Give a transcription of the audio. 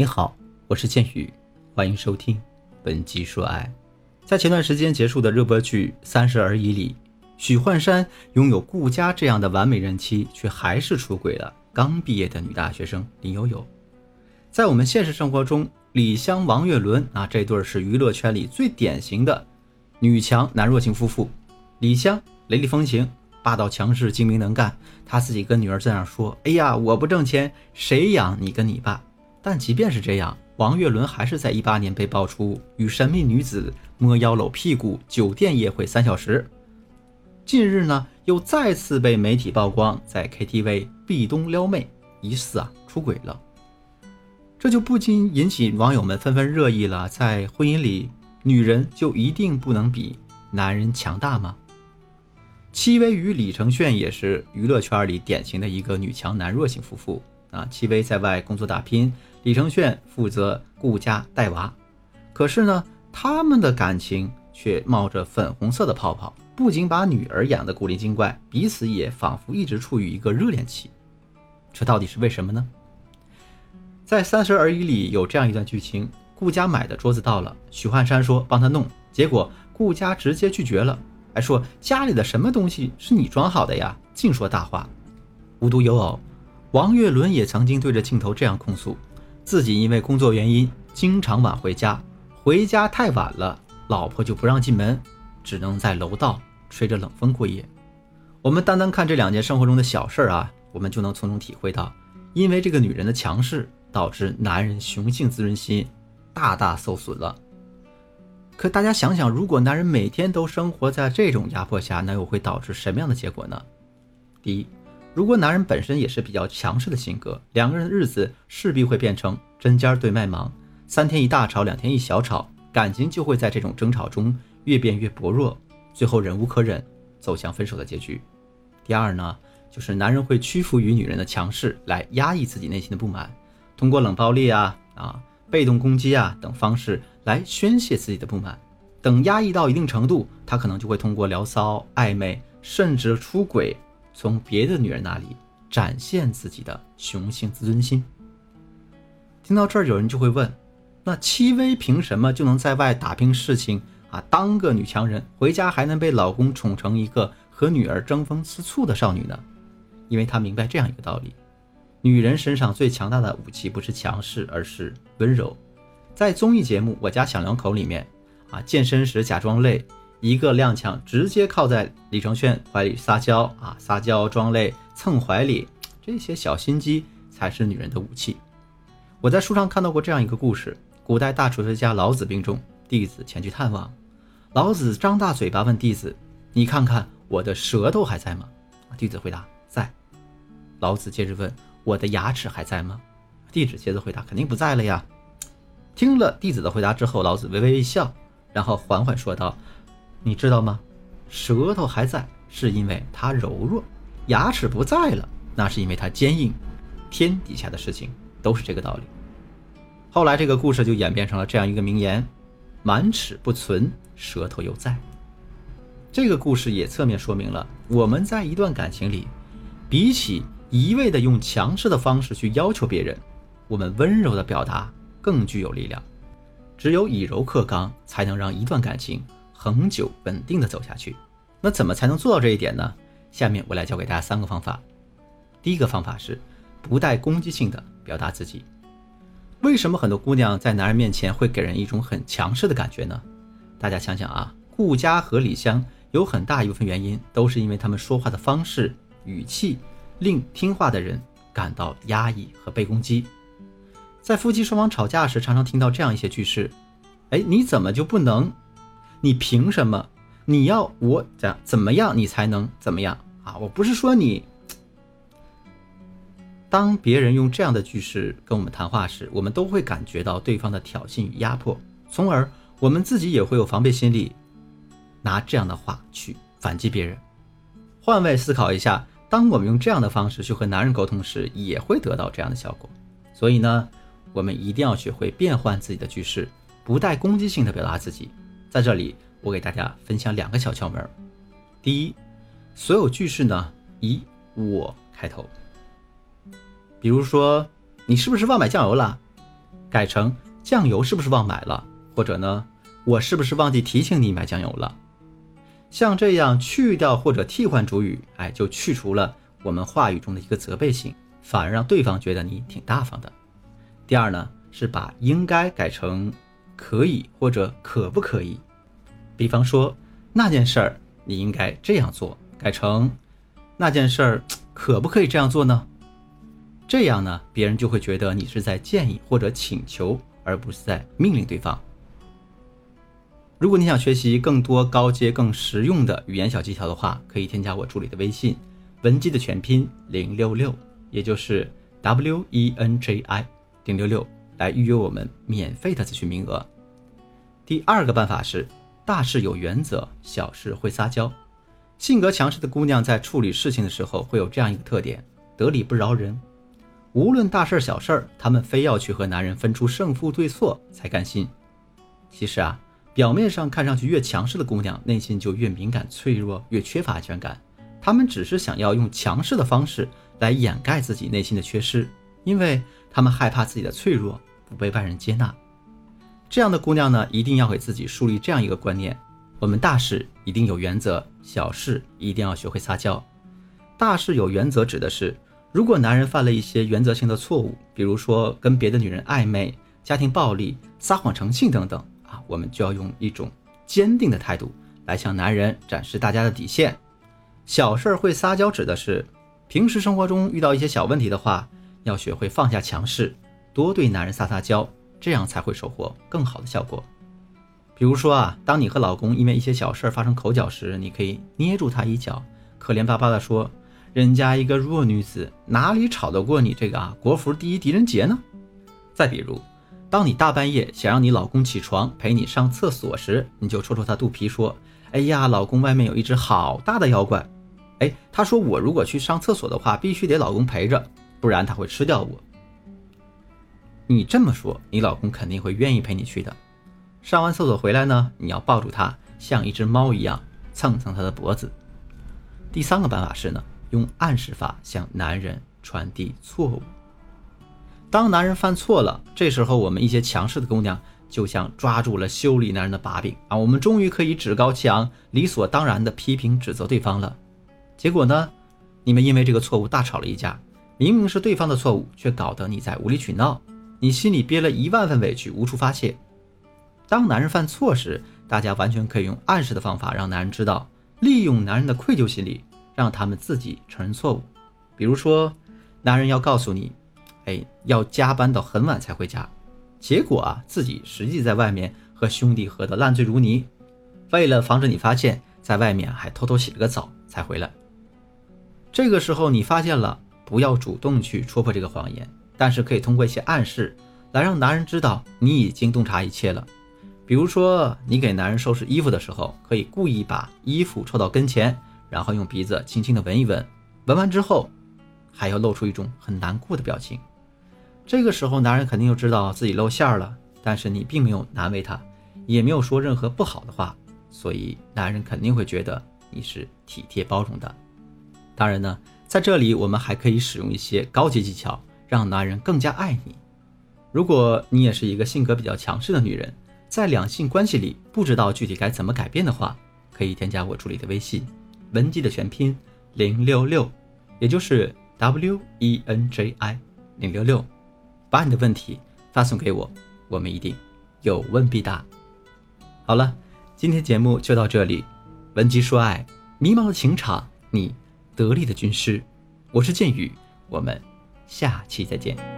你好，我是剑宇，欢迎收听本集说爱。在前段时间结束的热播剧《三十而已》里，许幻山拥有顾佳这样的完美人妻，却还是出轨了刚毕业的女大学生林悠悠。在我们现实生活中，李湘、王岳伦啊，这对是娱乐圈里最典型的女强男弱型夫妇。李湘雷厉风行、霸道强势、精明能干，她自己跟女儿这样说：“哎呀，我不挣钱，谁养你跟你爸？”但即便是这样，王岳伦还是在一八年被爆出与神秘女子摸腰搂屁股、酒店夜会三小时。近日呢，又再次被媒体曝光在 KTV 壁咚撩妹，疑似啊出轨了。这就不禁引起网友们纷纷热议了：在婚姻里，女人就一定不能比男人强大吗？戚薇与李承铉也是娱乐圈里典型的一个女强男弱型夫妇。啊，戚薇在外工作打拼，李承铉负责顾家带娃。可是呢，他们的感情却冒着粉红色的泡泡，不仅把女儿养得古灵精怪，彼此也仿佛一直处于一个热恋期。这到底是为什么呢？在《三十而已》里有这样一段剧情：顾家买的桌子到了，许幻山说帮他弄，结果顾家直接拒绝了，还说家里的什么东西是你装好的呀？净说大话。无独有偶。王岳伦也曾经对着镜头这样控诉，自己因为工作原因经常晚回家，回家太晚了，老婆就不让进门，只能在楼道吹着冷风过夜。我们单单看这两件生活中的小事儿啊，我们就能从中体会到，因为这个女人的强势，导致男人雄性自尊心大大受损了。可大家想想，如果男人每天都生活在这种压迫下，那又会导致什么样的结果呢？第一。如果男人本身也是比较强势的性格，两个人的日子势必会变成针尖对麦芒，三天一大吵，两天一小吵，感情就会在这种争吵中越变越薄弱，最后忍无可忍，走向分手的结局。第二呢，就是男人会屈服于女人的强势来压抑自己内心的不满，通过冷暴力啊啊、被动攻击啊等方式来宣泄自己的不满，等压抑到一定程度，他可能就会通过聊骚、暧昧，甚至出轨。从别的女人那里展现自己的雄性自尊心。听到这儿，有人就会问：那戚薇凭什么就能在外打拼事情啊，当个女强人，回家还能被老公宠成一个和女儿争风吃醋的少女呢？因为她明白这样一个道理：女人身上最强大的武器不是强势，而是温柔。在综艺节目《我家小两口》里面，啊，健身时假装累。一个踉跄，直接靠在李承铉怀里撒娇啊，撒娇装累蹭怀里，这些小心机才是女人的武器。我在书上看到过这样一个故事：古代大哲学家老子病重，弟子前去探望。老子张大嘴巴问弟子：“你看看我的舌头还在吗？”弟子回答：“在。”老子接着问：“我的牙齿还在吗？”弟子接着回答：“肯定不在了呀。”听了弟子的回答之后，老子微微一笑，然后缓缓说道。你知道吗？舌头还在，是因为它柔弱；牙齿不在了，那是因为它坚硬。天底下的事情都是这个道理。后来这个故事就演变成了这样一个名言：满齿不存，舌头犹在。这个故事也侧面说明了，我们在一段感情里，比起一味的用强势的方式去要求别人，我们温柔的表达更具有力量。只有以柔克刚，才能让一段感情。恒久稳定的走下去，那怎么才能做到这一点呢？下面我来教给大家三个方法。第一个方法是不带攻击性的表达自己。为什么很多姑娘在男人面前会给人一种很强势的感觉呢？大家想想啊，顾佳和李湘有很大一部分原因都是因为他们说话的方式、语气令听话的人感到压抑和被攻击。在夫妻双方吵架时，常常听到这样一些句式：“哎，你怎么就不能？”你凭什么？你要我怎怎么样，你才能怎么样啊？我不是说你。当别人用这样的句式跟我们谈话时，我们都会感觉到对方的挑衅与压迫，从而我们自己也会有防备心理，拿这样的话去反击别人。换位思考一下，当我们用这样的方式去和男人沟通时，也会得到这样的效果。所以呢，我们一定要学会变换自己的句式，不带攻击性的表达自己。在这里，我给大家分享两个小窍门。第一，所有句式呢以我开头。比如说，你是不是忘买酱油了？改成酱油是不是忘买了？或者呢，我是不是忘记提醒你买酱油了？像这样去掉或者替换主语，哎，就去除了我们话语中的一个责备性，反而让对方觉得你挺大方的。第二呢，是把应该改成可以或者可不可以。比方说那件事儿你应该这样做，改成那件事儿可不可以这样做呢？这样呢，别人就会觉得你是在建议或者请求，而不是在命令对方。如果你想学习更多高阶、更实用的语言小技巧的话，可以添加我助理的微信，文姬的全拼零六六，也就是 W E N J I 零六六，来预约我们免费的咨询名额。第二个办法是，大事有原则，小事会撒娇。性格强势的姑娘在处理事情的时候会有这样一个特点：得理不饶人。无论大事小事，她们非要去和男人分出胜负对错才甘心。其实啊。表面上看上去越强势的姑娘，内心就越敏感、脆弱，越缺乏安全感。她们只是想要用强势的方式来掩盖自己内心的缺失，因为她们害怕自己的脆弱不被外人接纳。这样的姑娘呢，一定要给自己树立这样一个观念：我们大事一定有原则，小事一定要学会撒娇。大事有原则指的是，如果男人犯了一些原则性的错误，比如说跟别的女人暧昧、家庭暴力、撒谎成性等等。啊，我们就要用一种坚定的态度来向男人展示大家的底线。小事儿会撒娇，指的是平时生活中遇到一些小问题的话，要学会放下强势，多对男人撒撒娇，这样才会收获更好的效果。比如说啊，当你和老公因为一些小事儿发生口角时，你可以捏住他一角，可怜巴巴地说：“人家一个弱女子，哪里吵得过你这个啊国服第一狄仁杰呢？”再比如。当你大半夜想让你老公起床陪你上厕所时，你就戳戳他肚皮说：“哎呀，老公，外面有一只好大的妖怪。”哎，他说我如果去上厕所的话，必须得老公陪着，不然他会吃掉我。你这么说，你老公肯定会愿意陪你去的。上完厕所回来呢，你要抱住他，像一只猫一样蹭蹭他的脖子。第三个办法是呢，用暗示法向男人传递错误。当男人犯错了，这时候我们一些强势的姑娘就像抓住了修理男人的把柄啊，我们终于可以趾高气扬、理所当然的批评指责对方了。结果呢，你们因为这个错误大吵了一架，明明是对方的错误，却搞得你在无理取闹，你心里憋了一万分委屈，无处发泄。当男人犯错时，大家完全可以用暗示的方法让男人知道，利用男人的愧疚心理，让他们自己承认错误。比如说，男人要告诉你。哎，要加班到很晚才回家，结果啊，自己实际在外面和兄弟喝得烂醉如泥。为了防止你发现，在外面还偷偷洗了个澡才回来。这个时候你发现了，不要主动去戳破这个谎言，但是可以通过一些暗示来让男人知道你已经洞察一切了。比如说，你给男人收拾衣服的时候，可以故意把衣服凑到跟前，然后用鼻子轻轻的闻一闻，闻完之后，还要露出一种很难过的表情。这个时候，男人肯定就知道自己露馅了，但是你并没有难为他，也没有说任何不好的话，所以男人肯定会觉得你是体贴包容的。当然呢，在这里我们还可以使用一些高级技巧，让男人更加爱你。如果你也是一个性格比较强势的女人，在两性关系里不知道具体该怎么改变的话，可以添加我助理的微信，文姬的全拼零六六，也就是 W E N J I 零六六。把你的问题发送给我，我们一定有问必答。好了，今天节目就到这里。文姬说爱，迷茫的情场，你得力的军师，我是剑宇，我们下期再见。